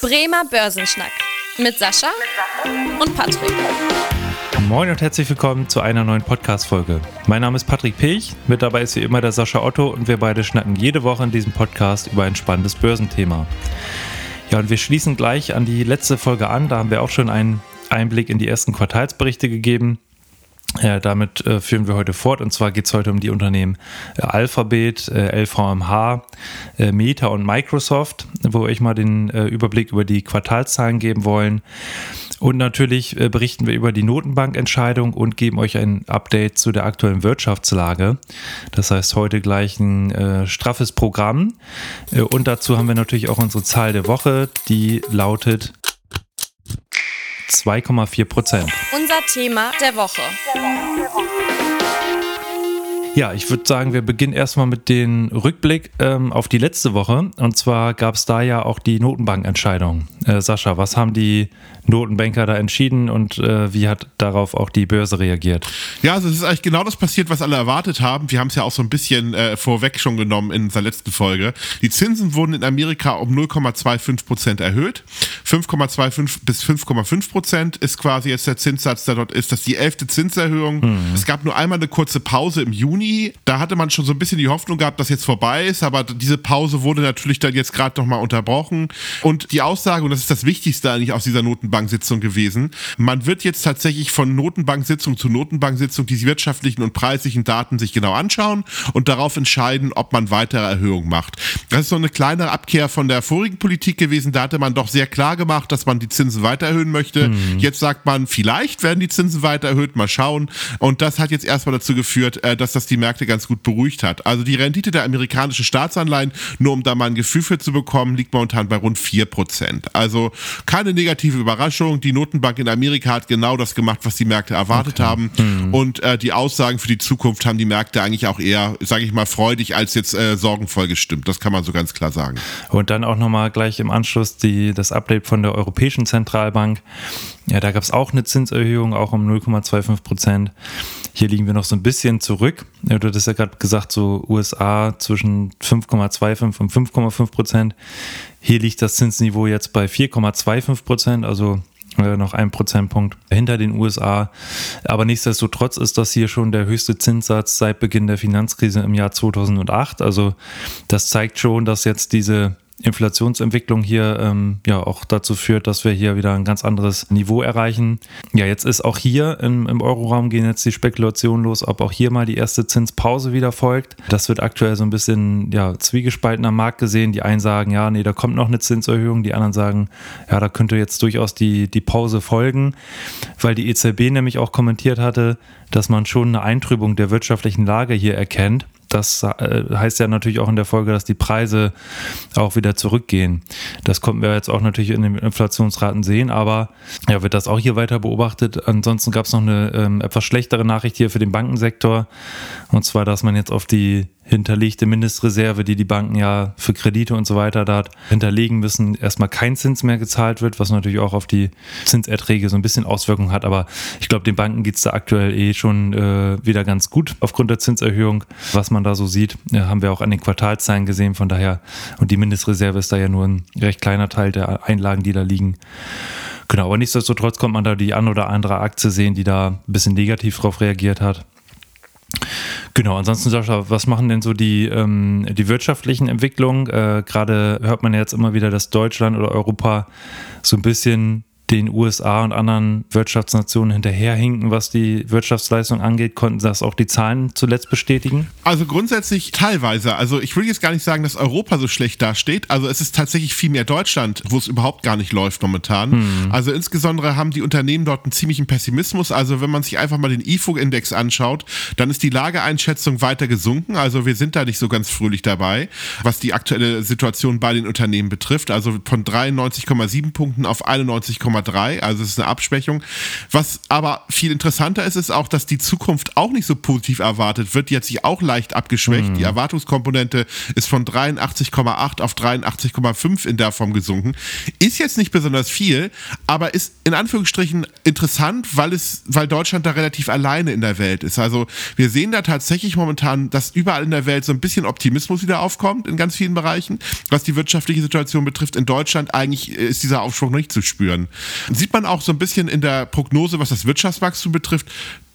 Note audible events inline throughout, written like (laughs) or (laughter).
Bremer Börsenschnack mit Sascha und Patrick. Moin und herzlich willkommen zu einer neuen Podcast-Folge. Mein Name ist Patrick Pech, mit dabei ist wie immer der Sascha Otto und wir beide schnacken jede Woche in diesem Podcast über ein spannendes Börsenthema. Ja, und wir schließen gleich an die letzte Folge an. Da haben wir auch schon einen Einblick in die ersten Quartalsberichte gegeben. Ja, damit äh, führen wir heute fort und zwar geht es heute um die Unternehmen äh, Alphabet, äh, LVMH, äh, Meta und Microsoft, wo wir euch mal den äh, Überblick über die Quartalszahlen geben wollen. Und natürlich äh, berichten wir über die Notenbankentscheidung und geben euch ein Update zu der aktuellen Wirtschaftslage. Das heißt, heute gleich ein straffes Programm. und dazu haben wir natürlich auch unsere Zahl der Woche, die lautet 2,4 Prozent. Unser Thema der Woche. Ja, ich würde sagen, wir beginnen erstmal mit dem Rückblick ähm, auf die letzte Woche. Und zwar gab es da ja auch die Notenbankentscheidung. Äh, Sascha, was haben die Notenbanker da entschieden und äh, wie hat darauf auch die Börse reagiert? Ja, also es ist eigentlich genau das passiert, was alle erwartet haben. Wir haben es ja auch so ein bisschen äh, vorweg schon genommen in unserer letzten Folge. Die Zinsen wurden in Amerika um 0,25 Prozent erhöht. 5,25 bis 5,5 Prozent ist quasi jetzt der Zinssatz, der dort ist. Das ist die elfte Zinserhöhung. Mhm. Es gab nur einmal eine kurze Pause im Juni. Da hatte man schon so ein bisschen die Hoffnung gehabt, dass jetzt vorbei ist, aber diese Pause wurde natürlich dann jetzt gerade nochmal unterbrochen. Und die Aussage, und das ist das Wichtigste eigentlich aus dieser Notenbank, Notenbanksitzung gewesen. Man wird jetzt tatsächlich von Notenbanksitzung zu Notenbanksitzung die wirtschaftlichen und preislichen Daten sich genau anschauen und darauf entscheiden, ob man weitere Erhöhungen macht. Das ist so eine kleine Abkehr von der vorigen Politik gewesen. Da hatte man doch sehr klar gemacht, dass man die Zinsen weiter erhöhen möchte. Mhm. Jetzt sagt man, vielleicht werden die Zinsen weiter erhöht, mal schauen. Und das hat jetzt erstmal dazu geführt, äh, dass das die Märkte ganz gut beruhigt hat. Also die Rendite der amerikanischen Staatsanleihen, nur um da mal ein Gefühl für zu bekommen, liegt momentan bei rund 4%. Also keine negative Überraschung. Die Notenbank in Amerika hat genau das gemacht, was die Märkte erwartet okay. haben. Mhm. Und äh, die Aussagen für die Zukunft haben die Märkte eigentlich auch eher, sage ich mal, freudig als jetzt äh, sorgenvoll gestimmt. Das kann man so ganz klar sagen. Und dann auch nochmal gleich im Anschluss die, das Update von der Europäischen Zentralbank. Ja, da gab es auch eine Zinserhöhung, auch um 0,25 Prozent. Hier liegen wir noch so ein bisschen zurück. Du hast ja gerade gesagt, so USA zwischen 5,25 und 5,5 Prozent. Hier liegt das Zinsniveau jetzt bei 4,25 Prozent, also äh, noch ein Prozentpunkt hinter den USA. Aber nichtsdestotrotz ist das hier schon der höchste Zinssatz seit Beginn der Finanzkrise im Jahr 2008. Also das zeigt schon, dass jetzt diese Inflationsentwicklung hier ähm, ja auch dazu führt, dass wir hier wieder ein ganz anderes Niveau erreichen. Ja, jetzt ist auch hier im, im Euroraum gehen jetzt die Spekulationen los, ob auch hier mal die erste Zinspause wieder folgt. Das wird aktuell so ein bisschen ja, zwiegespalten am Markt gesehen. Die einen sagen, ja, nee, da kommt noch eine Zinserhöhung. Die anderen sagen, ja, da könnte jetzt durchaus die, die Pause folgen, weil die EZB nämlich auch kommentiert hatte, dass man schon eine Eintrübung der wirtschaftlichen Lage hier erkennt das äh, heißt ja natürlich auch in der Folge, dass die Preise auch wieder zurückgehen. Das konnten wir jetzt auch natürlich in den Inflationsraten sehen, aber ja, wird das auch hier weiter beobachtet. Ansonsten gab es noch eine ähm, etwas schlechtere Nachricht hier für den Bankensektor. Und zwar, dass man jetzt auf die hinterlegte Mindestreserve, die die Banken ja für Kredite und so weiter da hinterlegen müssen, erstmal kein Zins mehr gezahlt wird, was natürlich auch auf die Zinserträge so ein bisschen Auswirkungen hat. Aber ich glaube, den Banken geht es da aktuell eh schon äh, wieder ganz gut aufgrund der Zinserhöhung. Was man da so sieht, ja, haben wir auch an den Quartalszahlen gesehen. Von daher, und die Mindestreserve ist da ja nur ein recht kleiner Teil der Einlagen, die da liegen. Genau, aber nichtsdestotrotz kommt man da die an oder andere Aktie sehen, die da ein bisschen negativ drauf reagiert hat. Genau, ansonsten Sascha, was machen denn so die, ähm, die wirtschaftlichen Entwicklungen? Äh, Gerade hört man ja jetzt immer wieder, dass Deutschland oder Europa so ein bisschen den USA und anderen Wirtschaftsnationen hinterherhinken, was die Wirtschaftsleistung angeht. Konnten das auch die Zahlen zuletzt bestätigen? Also grundsätzlich teilweise. Also ich will jetzt gar nicht sagen, dass Europa so schlecht dasteht. Also es ist tatsächlich viel mehr Deutschland, wo es überhaupt gar nicht läuft momentan. Hm. Also insbesondere haben die Unternehmen dort einen ziemlichen Pessimismus. Also wenn man sich einfach mal den IFO-Index anschaut, dann ist die Lageeinschätzung weiter gesunken. Also wir sind da nicht so ganz fröhlich dabei, was die aktuelle Situation bei den Unternehmen betrifft. Also von 93,7 Punkten auf 91,7 2,3. Also es ist eine Abschwächung. Was aber viel interessanter ist, ist auch, dass die Zukunft auch nicht so positiv erwartet wird. Die hat sich auch leicht abgeschwächt. Mhm. Die Erwartungskomponente ist von 83,8 auf 83,5 in der Form gesunken. Ist jetzt nicht besonders viel, aber ist in Anführungsstrichen interessant, weil es, weil Deutschland da relativ alleine in der Welt ist. Also wir sehen da tatsächlich momentan, dass überall in der Welt so ein bisschen Optimismus wieder aufkommt in ganz vielen Bereichen, was die wirtschaftliche Situation betrifft. In Deutschland eigentlich ist dieser Aufschwung noch nicht zu spüren. Sieht man auch so ein bisschen in der Prognose, was das Wirtschaftswachstum betrifft.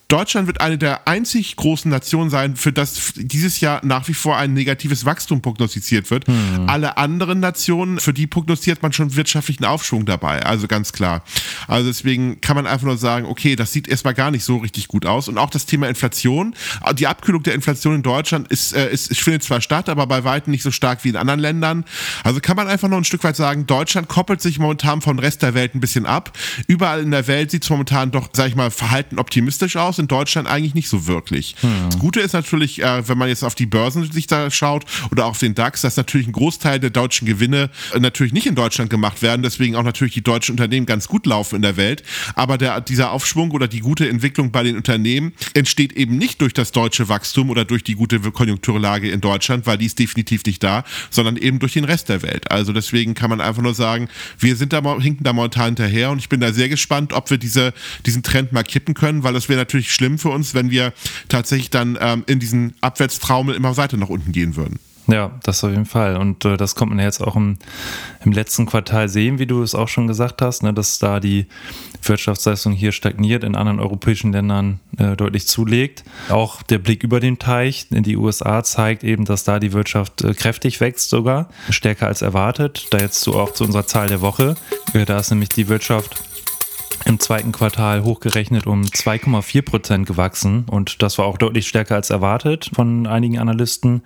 Deutschland wird eine der einzig großen Nationen sein, für das dieses Jahr nach wie vor ein negatives Wachstum prognostiziert wird. Hm. Alle anderen Nationen, für die prognostiziert man schon wirtschaftlichen Aufschwung dabei. Also ganz klar. Also deswegen kann man einfach nur sagen, okay, das sieht erstmal gar nicht so richtig gut aus. Und auch das Thema Inflation. Die Abkühlung der Inflation in Deutschland ist, äh, ist, findet zwar statt, aber bei weitem nicht so stark wie in anderen Ländern. Also kann man einfach noch ein Stück weit sagen, Deutschland koppelt sich momentan vom Rest der Welt ein bisschen ab. Überall in der Welt sieht es momentan doch, sag ich mal, verhalten optimistisch aus in Deutschland eigentlich nicht so wirklich. Hm. Das Gute ist natürlich, äh, wenn man jetzt auf die Börsen sich da schaut oder auf den DAX, dass natürlich ein Großteil der deutschen Gewinne äh, natürlich nicht in Deutschland gemacht werden, deswegen auch natürlich die deutschen Unternehmen ganz gut laufen in der Welt. Aber der, dieser Aufschwung oder die gute Entwicklung bei den Unternehmen entsteht eben nicht durch das deutsche Wachstum oder durch die gute Konjunkturlage in Deutschland, weil die ist definitiv nicht da, sondern eben durch den Rest der Welt. Also deswegen kann man einfach nur sagen, wir sind da hinken da momentan hinterher und ich bin da sehr gespannt, ob wir diese, diesen Trend mal kippen können, weil das wäre natürlich schlimm für uns, wenn wir tatsächlich dann ähm, in diesen Abwärtstraumel immer weiter nach unten gehen würden. Ja, das auf jeden Fall. Und äh, das kommt man jetzt auch im, im letzten Quartal sehen, wie du es auch schon gesagt hast, ne, dass da die Wirtschaftsleistung hier stagniert, in anderen europäischen Ländern äh, deutlich zulegt. Auch der Blick über den Teich in die USA zeigt eben, dass da die Wirtschaft äh, kräftig wächst sogar, stärker als erwartet. Da jetzt so auch zu unserer Zahl der Woche. Da ist nämlich die Wirtschaft im zweiten Quartal hochgerechnet um 2,4 Prozent gewachsen und das war auch deutlich stärker als erwartet von einigen Analysten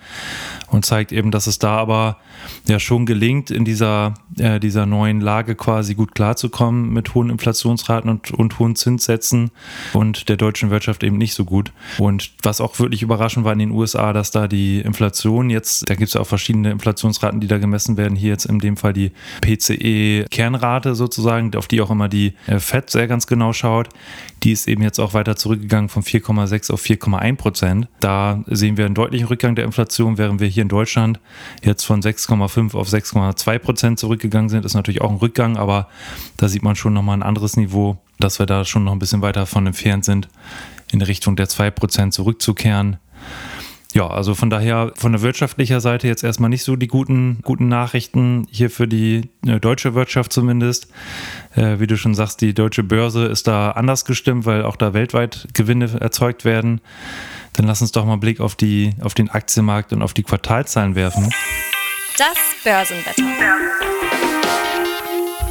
und zeigt eben, dass es da aber ja schon gelingt, in dieser, äh, dieser neuen Lage quasi gut klarzukommen mit hohen Inflationsraten und, und hohen Zinssätzen und der deutschen Wirtschaft eben nicht so gut. Und was auch wirklich überraschend war in den USA, dass da die Inflation jetzt, da gibt es auch verschiedene Inflationsraten, die da gemessen werden, hier jetzt in dem Fall die PCE-Kernrate sozusagen, auf die auch immer die äh, FED sehr ganz genau schaut, die ist eben jetzt auch weiter zurückgegangen von 4,6 auf 4,1 Prozent. Da sehen wir einen deutlichen Rückgang der Inflation, während wir hier in Deutschland jetzt von 6,5 auf 6,2 Prozent zurückgegangen sind. Ist natürlich auch ein Rückgang, aber da sieht man schon nochmal ein anderes Niveau, dass wir da schon noch ein bisschen weiter von entfernt sind, in Richtung der 2 Prozent zurückzukehren. Ja, also von daher von der wirtschaftlicher Seite jetzt erstmal nicht so die guten, guten Nachrichten hier für die äh, deutsche Wirtschaft zumindest. Äh, wie du schon sagst, die deutsche Börse ist da anders gestimmt, weil auch da weltweit Gewinne erzeugt werden. Dann lass uns doch mal einen Blick auf, die, auf den Aktienmarkt und auf die Quartalzahlen werfen. Das Börsenwetter.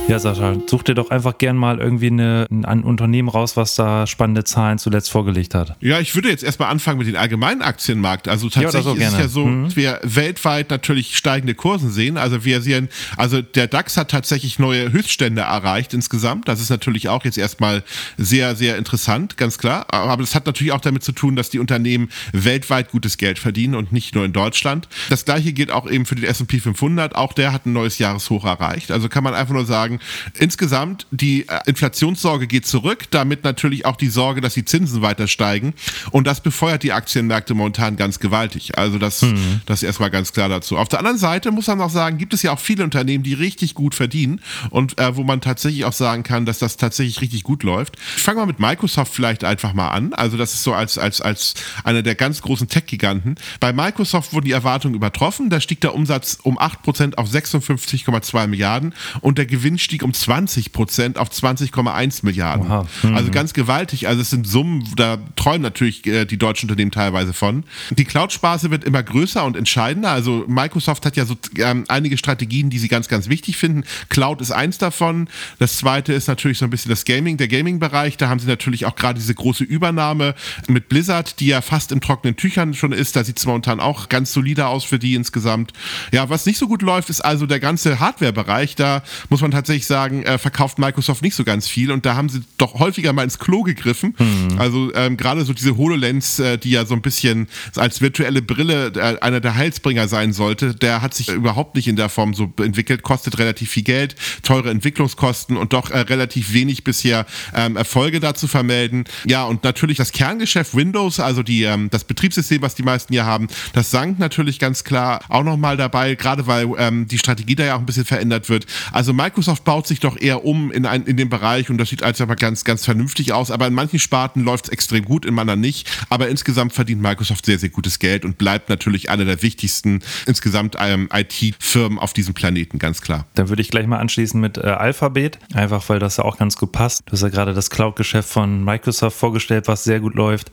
Ja, Sascha, such dir doch einfach gern mal irgendwie eine, ein Unternehmen raus, was da spannende Zahlen zuletzt vorgelegt hat. Ja, ich würde jetzt erstmal anfangen mit dem allgemeinen Aktienmarkt. Also tatsächlich ja, so ist es ja so, mhm. dass wir weltweit natürlich steigende Kursen sehen. Also wir sehen, also der DAX hat tatsächlich neue Höchststände erreicht insgesamt. Das ist natürlich auch jetzt erstmal sehr, sehr interessant, ganz klar. Aber das hat natürlich auch damit zu tun, dass die Unternehmen weltweit gutes Geld verdienen und nicht nur in Deutschland. Das gleiche gilt auch eben für den S&P 500. Auch der hat ein neues Jahreshoch erreicht. Also kann man einfach nur sagen, insgesamt die äh, Inflationssorge geht zurück, damit natürlich auch die Sorge, dass die Zinsen weiter steigen. Und das befeuert die Aktienmärkte momentan ganz gewaltig. Also das, mhm. das erstmal ganz klar dazu. Auf der anderen Seite muss man auch sagen, gibt es ja auch viele Unternehmen, die richtig gut verdienen und äh, wo man tatsächlich auch sagen kann, dass das tatsächlich richtig gut läuft. Ich fange mal mit Microsoft vielleicht einfach mal an. Also das ist so als, als, als einer der ganz großen Tech-Giganten. Bei Microsoft wurden die Erwartungen übertroffen. Da stieg der Umsatz um 8% auf 56,2 Milliarden und der Gewinn stieg um 20 Prozent auf 20,1 Milliarden. Mhm. Also ganz gewaltig. Also es sind Summen, da träumen natürlich äh, die deutschen Unternehmen teilweise von. Die Cloud-Spaße wird immer größer und entscheidender. Also Microsoft hat ja so ähm, einige Strategien, die sie ganz, ganz wichtig finden. Cloud ist eins davon. Das zweite ist natürlich so ein bisschen das Gaming, der Gaming-Bereich. Da haben sie natürlich auch gerade diese große Übernahme mit Blizzard, die ja fast in trockenen Tüchern schon ist. Da sieht es momentan auch ganz solider aus für die insgesamt. Ja, was nicht so gut läuft, ist also der ganze Hardware-Bereich. Da muss man tatsächlich tatsächlich sagen, äh, verkauft Microsoft nicht so ganz viel und da haben sie doch häufiger mal ins Klo gegriffen. Mhm. Also ähm, gerade so diese HoloLens, äh, die ja so ein bisschen als virtuelle Brille äh, einer der Heilsbringer sein sollte, der hat sich überhaupt nicht in der Form so entwickelt, kostet relativ viel Geld, teure Entwicklungskosten und doch äh, relativ wenig bisher ähm, Erfolge dazu vermelden. Ja, und natürlich das Kerngeschäft Windows, also die, ähm, das Betriebssystem, was die meisten hier haben, das sank natürlich ganz klar auch nochmal dabei, gerade weil ähm, die Strategie da ja auch ein bisschen verändert wird. Also Microsoft baut sich doch eher um in, ein, in dem Bereich und das sieht als aber ganz, ganz vernünftig aus. Aber in manchen Sparten läuft es extrem gut, in anderen nicht. Aber insgesamt verdient Microsoft sehr, sehr gutes Geld und bleibt natürlich einer der wichtigsten insgesamt ähm, IT-Firmen auf diesem Planeten, ganz klar. Dann würde ich gleich mal anschließen mit äh, Alphabet, einfach weil das ja auch ganz gut passt. Du hast ja gerade das Cloud-Geschäft von Microsoft vorgestellt, was sehr gut läuft.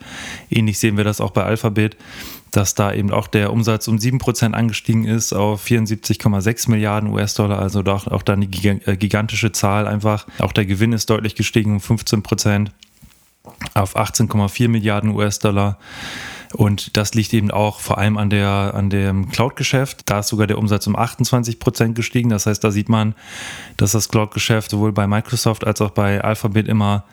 Ähnlich sehen wir das auch bei Alphabet dass da eben auch der Umsatz um 7% angestiegen ist auf 74,6 Milliarden US-Dollar, also auch, auch dann die äh, gigantische Zahl einfach. Auch der Gewinn ist deutlich gestiegen um 15% auf 18,4 Milliarden US-Dollar. Und das liegt eben auch vor allem an, der, an dem Cloud-Geschäft. Da ist sogar der Umsatz um 28 Prozent gestiegen. Das heißt, da sieht man, dass das Cloud-Geschäft sowohl bei Microsoft als auch bei Alphabet immer,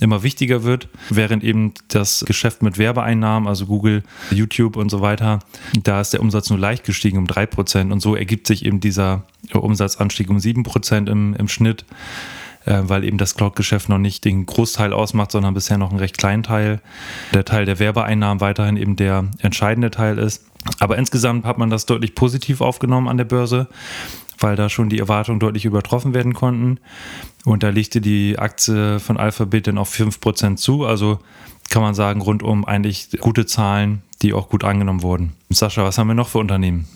immer wichtiger wird, während eben das Geschäft mit Werbeeinnahmen, also Google, YouTube und so weiter, da ist der Umsatz nur leicht gestiegen um 3 Prozent. Und so ergibt sich eben dieser Umsatzanstieg um 7 Prozent im, im Schnitt äh, weil eben das Cloud-Geschäft noch nicht den Großteil ausmacht, sondern bisher noch einen recht kleinen Teil. Der Teil der Werbeeinnahmen weiterhin eben der entscheidende Teil ist. Aber insgesamt hat man das deutlich positiv aufgenommen an der Börse, weil da schon die Erwartungen deutlich übertroffen werden konnten. Und da legte die Aktie von Alphabet dann auf 5% zu. Also kann man sagen, rundum eigentlich gute Zahlen, die auch gut angenommen wurden. Sascha, was haben wir noch für Unternehmen?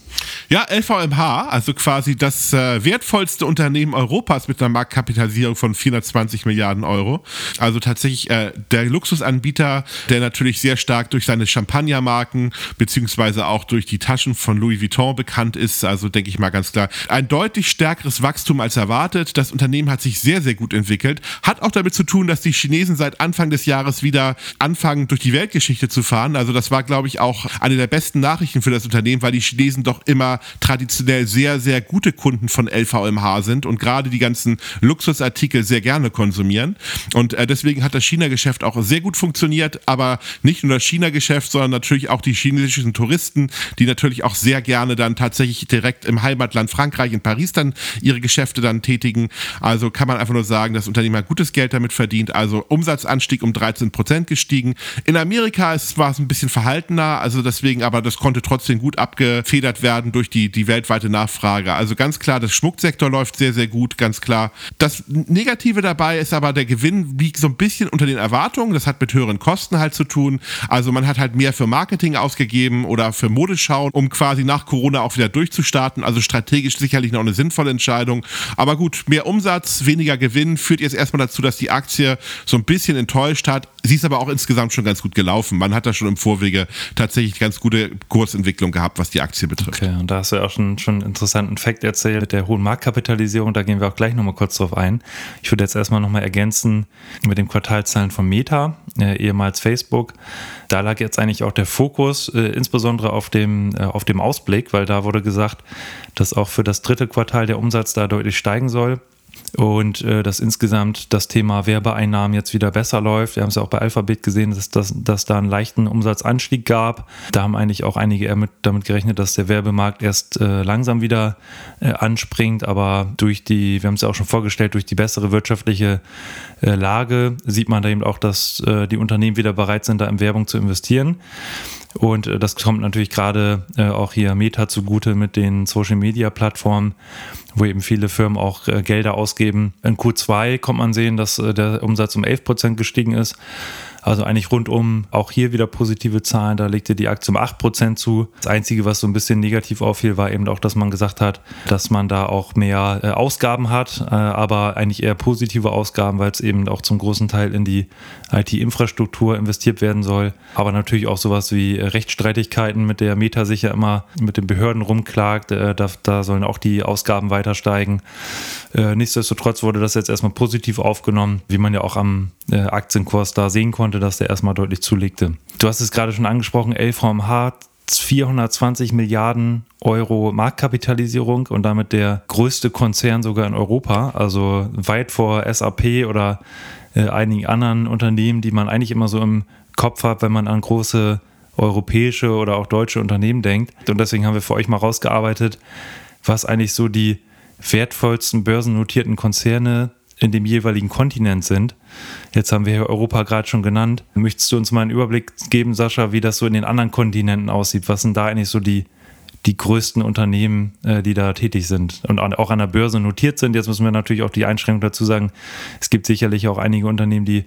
Ja, LVMH, also quasi das äh, wertvollste Unternehmen Europas mit einer Marktkapitalisierung von 420 Milliarden Euro. Also tatsächlich äh, der Luxusanbieter, der natürlich sehr stark durch seine Champagnermarken beziehungsweise auch durch die Taschen von Louis Vuitton bekannt ist. Also denke ich mal ganz klar, ein deutlich stärkeres Wachstum als erwartet. Das Unternehmen hat sich sehr, sehr gut entwickelt. Hat auch damit zu tun, dass die Chinesen seit Anfang des Jahres wieder anfangen, durch die Weltgeschichte zu fahren. Also das war, glaube ich, auch eine der besten Nachrichten für das Unternehmen, weil die Chinesen doch immer traditionell sehr, sehr gute Kunden von LVMH sind und gerade die ganzen Luxusartikel sehr gerne konsumieren. Und äh, deswegen hat das China-Geschäft auch sehr gut funktioniert, aber nicht nur das China-Geschäft, sondern natürlich auch die chinesischen Touristen, die natürlich auch sehr gerne dann tatsächlich direkt im Heimatland Frankreich, in Paris dann ihre Geschäfte dann tätigen. Also kann man einfach nur sagen, das Unternehmen hat gutes Geld damit verdient. Also Umsatzanstieg um 13 Prozent gestiegen. In Amerika war es ein bisschen verhaltener, also deswegen, aber das konnte trotzdem gut abgefedert werden durch die, die weltweite Nachfrage. Also ganz klar, das Schmucksektor läuft sehr, sehr gut, ganz klar. Das Negative dabei ist aber, der Gewinn liegt so ein bisschen unter den Erwartungen. Das hat mit höheren Kosten halt zu tun. Also man hat halt mehr für Marketing ausgegeben oder für Modeschau, um quasi nach Corona auch wieder durchzustarten. Also strategisch sicherlich noch eine sinnvolle Entscheidung. Aber gut, mehr Umsatz, weniger Gewinn führt jetzt erstmal dazu, dass die Aktie so ein bisschen enttäuscht hat. Sie ist aber auch insgesamt schon ganz gut gelaufen. Man hat da schon im Vorwege tatsächlich ganz gute Kursentwicklung gehabt, was die Aktie betrifft. Okay, und da hast du ja auch schon, schon einen interessanten Fakt erzählt mit der hohen Marktkapitalisierung. Da gehen wir auch gleich nochmal kurz drauf ein. Ich würde jetzt erstmal nochmal ergänzen mit den Quartalzahlen von Meta, äh, ehemals Facebook. Da lag jetzt eigentlich auch der Fokus, äh, insbesondere auf dem, äh, auf dem Ausblick, weil da wurde gesagt, dass auch für das dritte Quartal der Umsatz da deutlich steigen soll und äh, dass insgesamt das Thema Werbeeinnahmen jetzt wieder besser läuft. Wir haben es ja auch bei Alphabet gesehen, dass, dass, dass da einen leichten Umsatzanstieg gab. Da haben eigentlich auch einige eher mit, damit gerechnet, dass der Werbemarkt erst äh, langsam wieder äh, anspringt, aber durch die, wir haben es ja auch schon vorgestellt, durch die bessere wirtschaftliche äh, Lage sieht man da eben auch, dass äh, die Unternehmen wieder bereit sind, da in Werbung zu investieren. Und äh, das kommt natürlich gerade auch hier Meta zugute mit den Social Media Plattformen, wo eben viele Firmen auch äh, Gelder ausgeben. In Q2 kommt man sehen, dass äh, der Umsatz um 11 Prozent gestiegen ist. Also eigentlich rundum auch hier wieder positive Zahlen. Da legte die Aktie um 8% zu. Das Einzige, was so ein bisschen negativ auffiel, war eben auch, dass man gesagt hat, dass man da auch mehr äh, Ausgaben hat, äh, aber eigentlich eher positive Ausgaben, weil es eben auch zum großen Teil in die IT-Infrastruktur investiert werden soll. Aber natürlich auch sowas wie Rechtsstreitigkeiten, mit der Meta sich ja immer mit den Behörden rumklagt. Äh, da, da sollen auch die Ausgaben weiter steigen. Äh, nichtsdestotrotz wurde das jetzt erstmal positiv aufgenommen, wie man ja auch am äh, Aktienkurs da sehen konnte, dass der erstmal deutlich zulegte. Du hast es gerade schon angesprochen, LVMH 420 Milliarden Euro Marktkapitalisierung und damit der größte Konzern sogar in Europa, also weit vor SAP oder äh, einigen anderen Unternehmen, die man eigentlich immer so im Kopf hat, wenn man an große europäische oder auch deutsche Unternehmen denkt. Und deswegen haben wir für euch mal rausgearbeitet, was eigentlich so die wertvollsten börsennotierten Konzerne in dem jeweiligen Kontinent sind. Jetzt haben wir hier Europa gerade schon genannt. Möchtest du uns mal einen Überblick geben, Sascha, wie das so in den anderen Kontinenten aussieht? Was sind da eigentlich so die, die größten Unternehmen, äh, die da tätig sind und auch an der Börse notiert sind? Jetzt müssen wir natürlich auch die Einschränkung dazu sagen, es gibt sicherlich auch einige Unternehmen, die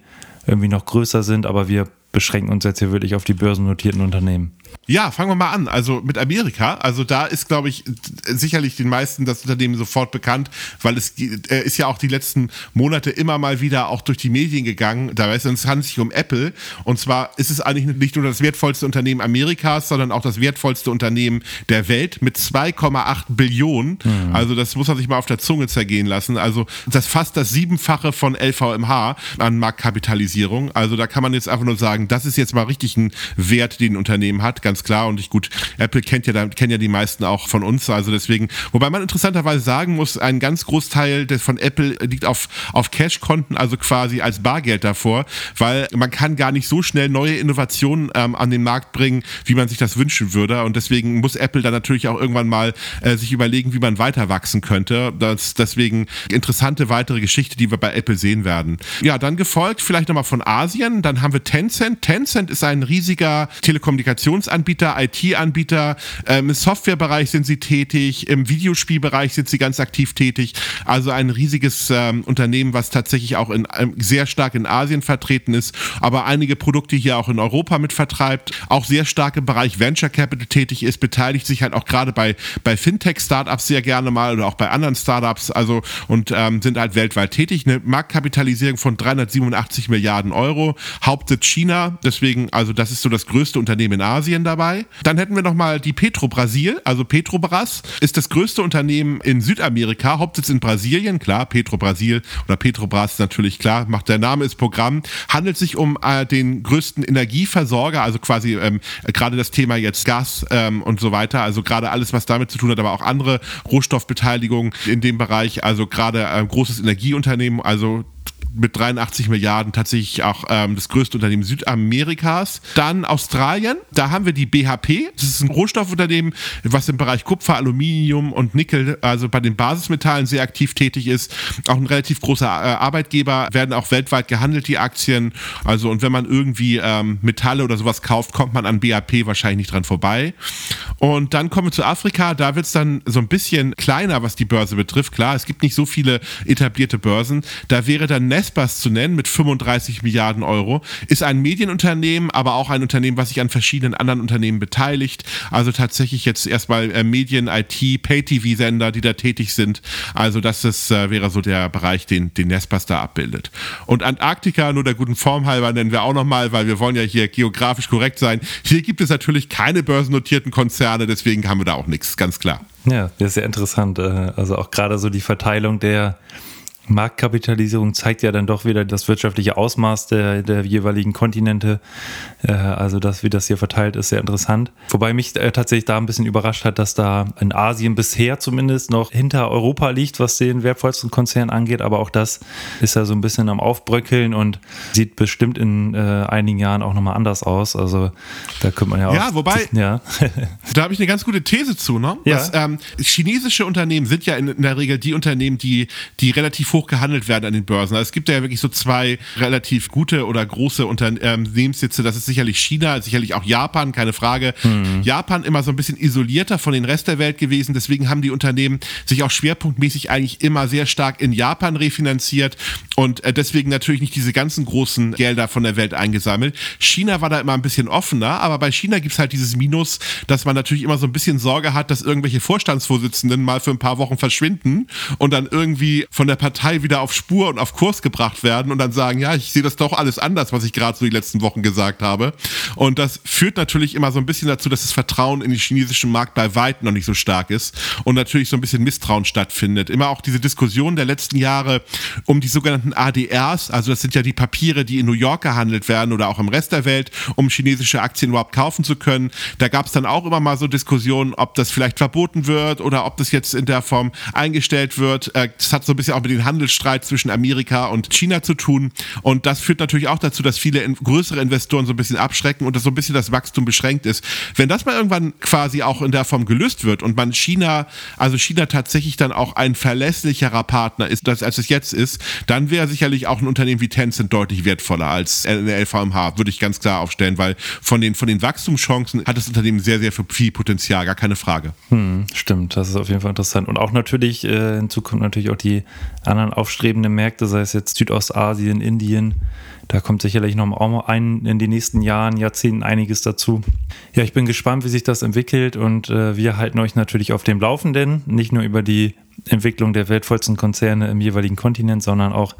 irgendwie noch größer sind, aber wir beschränken uns jetzt hier wirklich auf die börsennotierten Unternehmen. Ja, fangen wir mal an. Also mit Amerika. Also da ist, glaube ich, sicherlich den meisten das Unternehmen sofort bekannt, weil es äh, ist ja auch die letzten Monate immer mal wieder auch durch die Medien gegangen. Da weiß es handelt sich um Apple. Und zwar ist es eigentlich nicht nur das wertvollste Unternehmen Amerikas, sondern auch das wertvollste Unternehmen der Welt mit 2,8 Billionen. Mhm. Also das muss man sich mal auf der Zunge zergehen lassen. Also das fast das Siebenfache von LVMH an Marktkapitalisierung. Also da kann man jetzt einfach nur sagen, das ist jetzt mal richtig ein Wert, den ein Unternehmen hat. Ganz klar. Und ich gut, Apple kennt ja, kennen ja die meisten auch von uns. Also deswegen, wobei man interessanterweise sagen muss, ein ganz Großteil des, von Apple liegt auf, auf Cash-Konten, also quasi als Bargeld davor, weil man kann gar nicht so schnell neue Innovationen ähm, an den Markt bringen, wie man sich das wünschen würde. Und deswegen muss Apple dann natürlich auch irgendwann mal äh, sich überlegen, wie man weiter wachsen könnte. Das, deswegen interessante weitere Geschichte, die wir bei Apple sehen werden. Ja, dann gefolgt vielleicht nochmal von Asien. Dann haben wir Tencent. Tencent ist ein riesiger Telekommunikationsanbieter Anbieter, IT-Anbieter, ähm, im Softwarebereich sind sie tätig, im Videospielbereich sind sie ganz aktiv tätig. Also ein riesiges ähm, Unternehmen, was tatsächlich auch in, ähm, sehr stark in Asien vertreten ist, aber einige Produkte hier auch in Europa mit vertreibt, auch sehr stark im Bereich Venture Capital tätig ist, beteiligt sich halt auch gerade bei, bei Fintech-Startups sehr gerne mal oder auch bei anderen Startups, also und ähm, sind halt weltweit tätig. Eine Marktkapitalisierung von 387 Milliarden Euro, Hauptsitz China, deswegen, also das ist so das größte Unternehmen in Asien da dabei. Dann hätten wir nochmal die Petro Brasil, also Petrobras ist das größte Unternehmen in Südamerika, Hauptsitz in Brasilien, klar, Petro Brasil oder Petrobras natürlich klar, macht der Name ist Programm, handelt sich um äh, den größten Energieversorger, also quasi ähm, gerade das Thema jetzt Gas ähm, und so weiter, also gerade alles, was damit zu tun hat, aber auch andere Rohstoffbeteiligungen in dem Bereich, also gerade äh, großes Energieunternehmen, also mit 83 Milliarden tatsächlich auch ähm, das größte Unternehmen Südamerikas. Dann Australien, da haben wir die BHP. Das ist ein Rohstoffunternehmen, was im Bereich Kupfer, Aluminium und Nickel, also bei den Basismetallen sehr aktiv tätig ist. Auch ein relativ großer äh, Arbeitgeber, werden auch weltweit gehandelt, die Aktien. Also und wenn man irgendwie ähm, Metalle oder sowas kauft, kommt man an BHP wahrscheinlich nicht dran vorbei. Und dann kommen wir zu Afrika, da wird es dann so ein bisschen kleiner, was die Börse betrifft. Klar, es gibt nicht so viele etablierte Börsen. Da wäre dann Nest Vespers zu nennen mit 35 Milliarden Euro, ist ein Medienunternehmen, aber auch ein Unternehmen, was sich an verschiedenen anderen Unternehmen beteiligt. Also tatsächlich jetzt erstmal äh, Medien, IT, Pay-TV-Sender, die da tätig sind. Also das ist, äh, wäre so der Bereich, den, den Nespers da abbildet. Und Antarktika, nur der guten Form halber, nennen wir auch nochmal, weil wir wollen ja hier geografisch korrekt sein. Hier gibt es natürlich keine börsennotierten Konzerne, deswegen haben wir da auch nichts, ganz klar. Ja, das ist ja interessant. Äh, also auch gerade so die Verteilung der Marktkapitalisierung zeigt ja dann doch wieder das wirtschaftliche Ausmaß der, der jeweiligen Kontinente. Äh, also das, wie das hier verteilt ist, sehr interessant. Wobei mich äh, tatsächlich da ein bisschen überrascht hat, dass da in Asien bisher zumindest noch hinter Europa liegt, was den wertvollsten Konzern angeht. Aber auch das ist ja so ein bisschen am Aufbröckeln und sieht bestimmt in äh, einigen Jahren auch nochmal anders aus. Also da könnte man ja auch. Ja, wobei, (laughs) ja. da habe ich eine ganz gute These zu. Ne? Ja. Dass, ähm, chinesische Unternehmen sind ja in, in der Regel die Unternehmen, die, die relativ hoch gehandelt werden an den Börsen. Also es gibt ja wirklich so zwei relativ gute oder große Unternehmenssitze. Das ist sicherlich China, sicherlich auch Japan, keine Frage. Mhm. Japan immer so ein bisschen isolierter von den Rest der Welt gewesen. Deswegen haben die Unternehmen sich auch schwerpunktmäßig eigentlich immer sehr stark in Japan refinanziert und äh, deswegen natürlich nicht diese ganzen großen Gelder von der Welt eingesammelt. China war da immer ein bisschen offener, aber bei China gibt es halt dieses Minus, dass man natürlich immer so ein bisschen Sorge hat, dass irgendwelche Vorstandsvorsitzenden mal für ein paar Wochen verschwinden und dann irgendwie von der Partei Partei wieder auf Spur und auf Kurs gebracht werden und dann sagen, ja, ich sehe das doch alles anders, was ich gerade so die letzten Wochen gesagt habe. Und das führt natürlich immer so ein bisschen dazu, dass das Vertrauen in den chinesischen Markt bei weitem noch nicht so stark ist und natürlich so ein bisschen Misstrauen stattfindet. Immer auch diese Diskussion der letzten Jahre um die sogenannten ADRs, also das sind ja die Papiere, die in New York gehandelt werden oder auch im Rest der Welt, um chinesische Aktien überhaupt kaufen zu können. Da gab es dann auch immer mal so Diskussionen, ob das vielleicht verboten wird oder ob das jetzt in der Form eingestellt wird. Äh, das hat so ein bisschen auch mit dem Handelsstreit zwischen Amerika und China zu tun. Und das führt natürlich auch dazu, dass viele größere Investoren so ein bisschen abschrecken und dass so ein bisschen das Wachstum beschränkt ist. Wenn das mal irgendwann quasi auch in der Form gelöst wird und man China, also China tatsächlich dann auch ein verlässlicherer Partner ist, als es jetzt ist, dann wäre sicherlich auch ein Unternehmen wie Tencent deutlich wertvoller als eine LVMH, würde ich ganz klar aufstellen, weil von den, von den Wachstumschancen hat das Unternehmen sehr, sehr viel Potenzial, gar keine Frage. Hm, stimmt, das ist auf jeden Fall interessant. Und auch natürlich, äh, hinzu kommt natürlich auch die anderen aufstrebenden Märkte, sei es jetzt Südostasien, Indien. Da kommt sicherlich noch ein, in den nächsten Jahren, Jahrzehnten einiges dazu. Ja, ich bin gespannt, wie sich das entwickelt und äh, wir halten euch natürlich auf dem Laufenden, nicht nur über die Entwicklung der weltvollsten Konzerne im jeweiligen Kontinent, sondern auch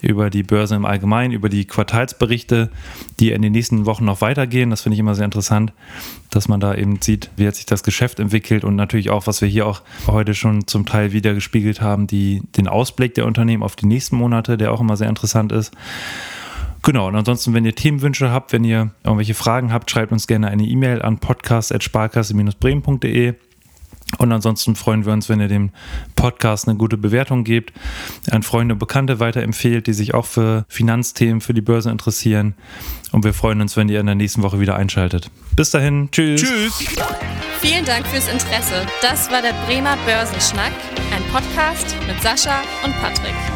über die Börse im Allgemeinen, über die Quartalsberichte, die in den nächsten Wochen noch weitergehen. Das finde ich immer sehr interessant, dass man da eben sieht, wie hat sich das Geschäft entwickelt und natürlich auch, was wir hier auch heute schon zum Teil wieder gespiegelt haben, die, den Ausblick der Unternehmen auf die nächsten Monate, der auch immer sehr interessant ist. Genau, und ansonsten, wenn ihr Themenwünsche habt, wenn ihr irgendwelche Fragen habt, schreibt uns gerne eine E-Mail an podcast.sparkasse-bremen.de. Und ansonsten freuen wir uns, wenn ihr dem Podcast eine gute Bewertung gebt, an Freunde und Bekannte weiterempfehlt, die sich auch für Finanzthemen, für die Börse interessieren. Und wir freuen uns, wenn ihr in der nächsten Woche wieder einschaltet. Bis dahin, tschüss. Tschüss. Vielen Dank fürs Interesse. Das war der Bremer Börsenschnack, ein Podcast mit Sascha und Patrick.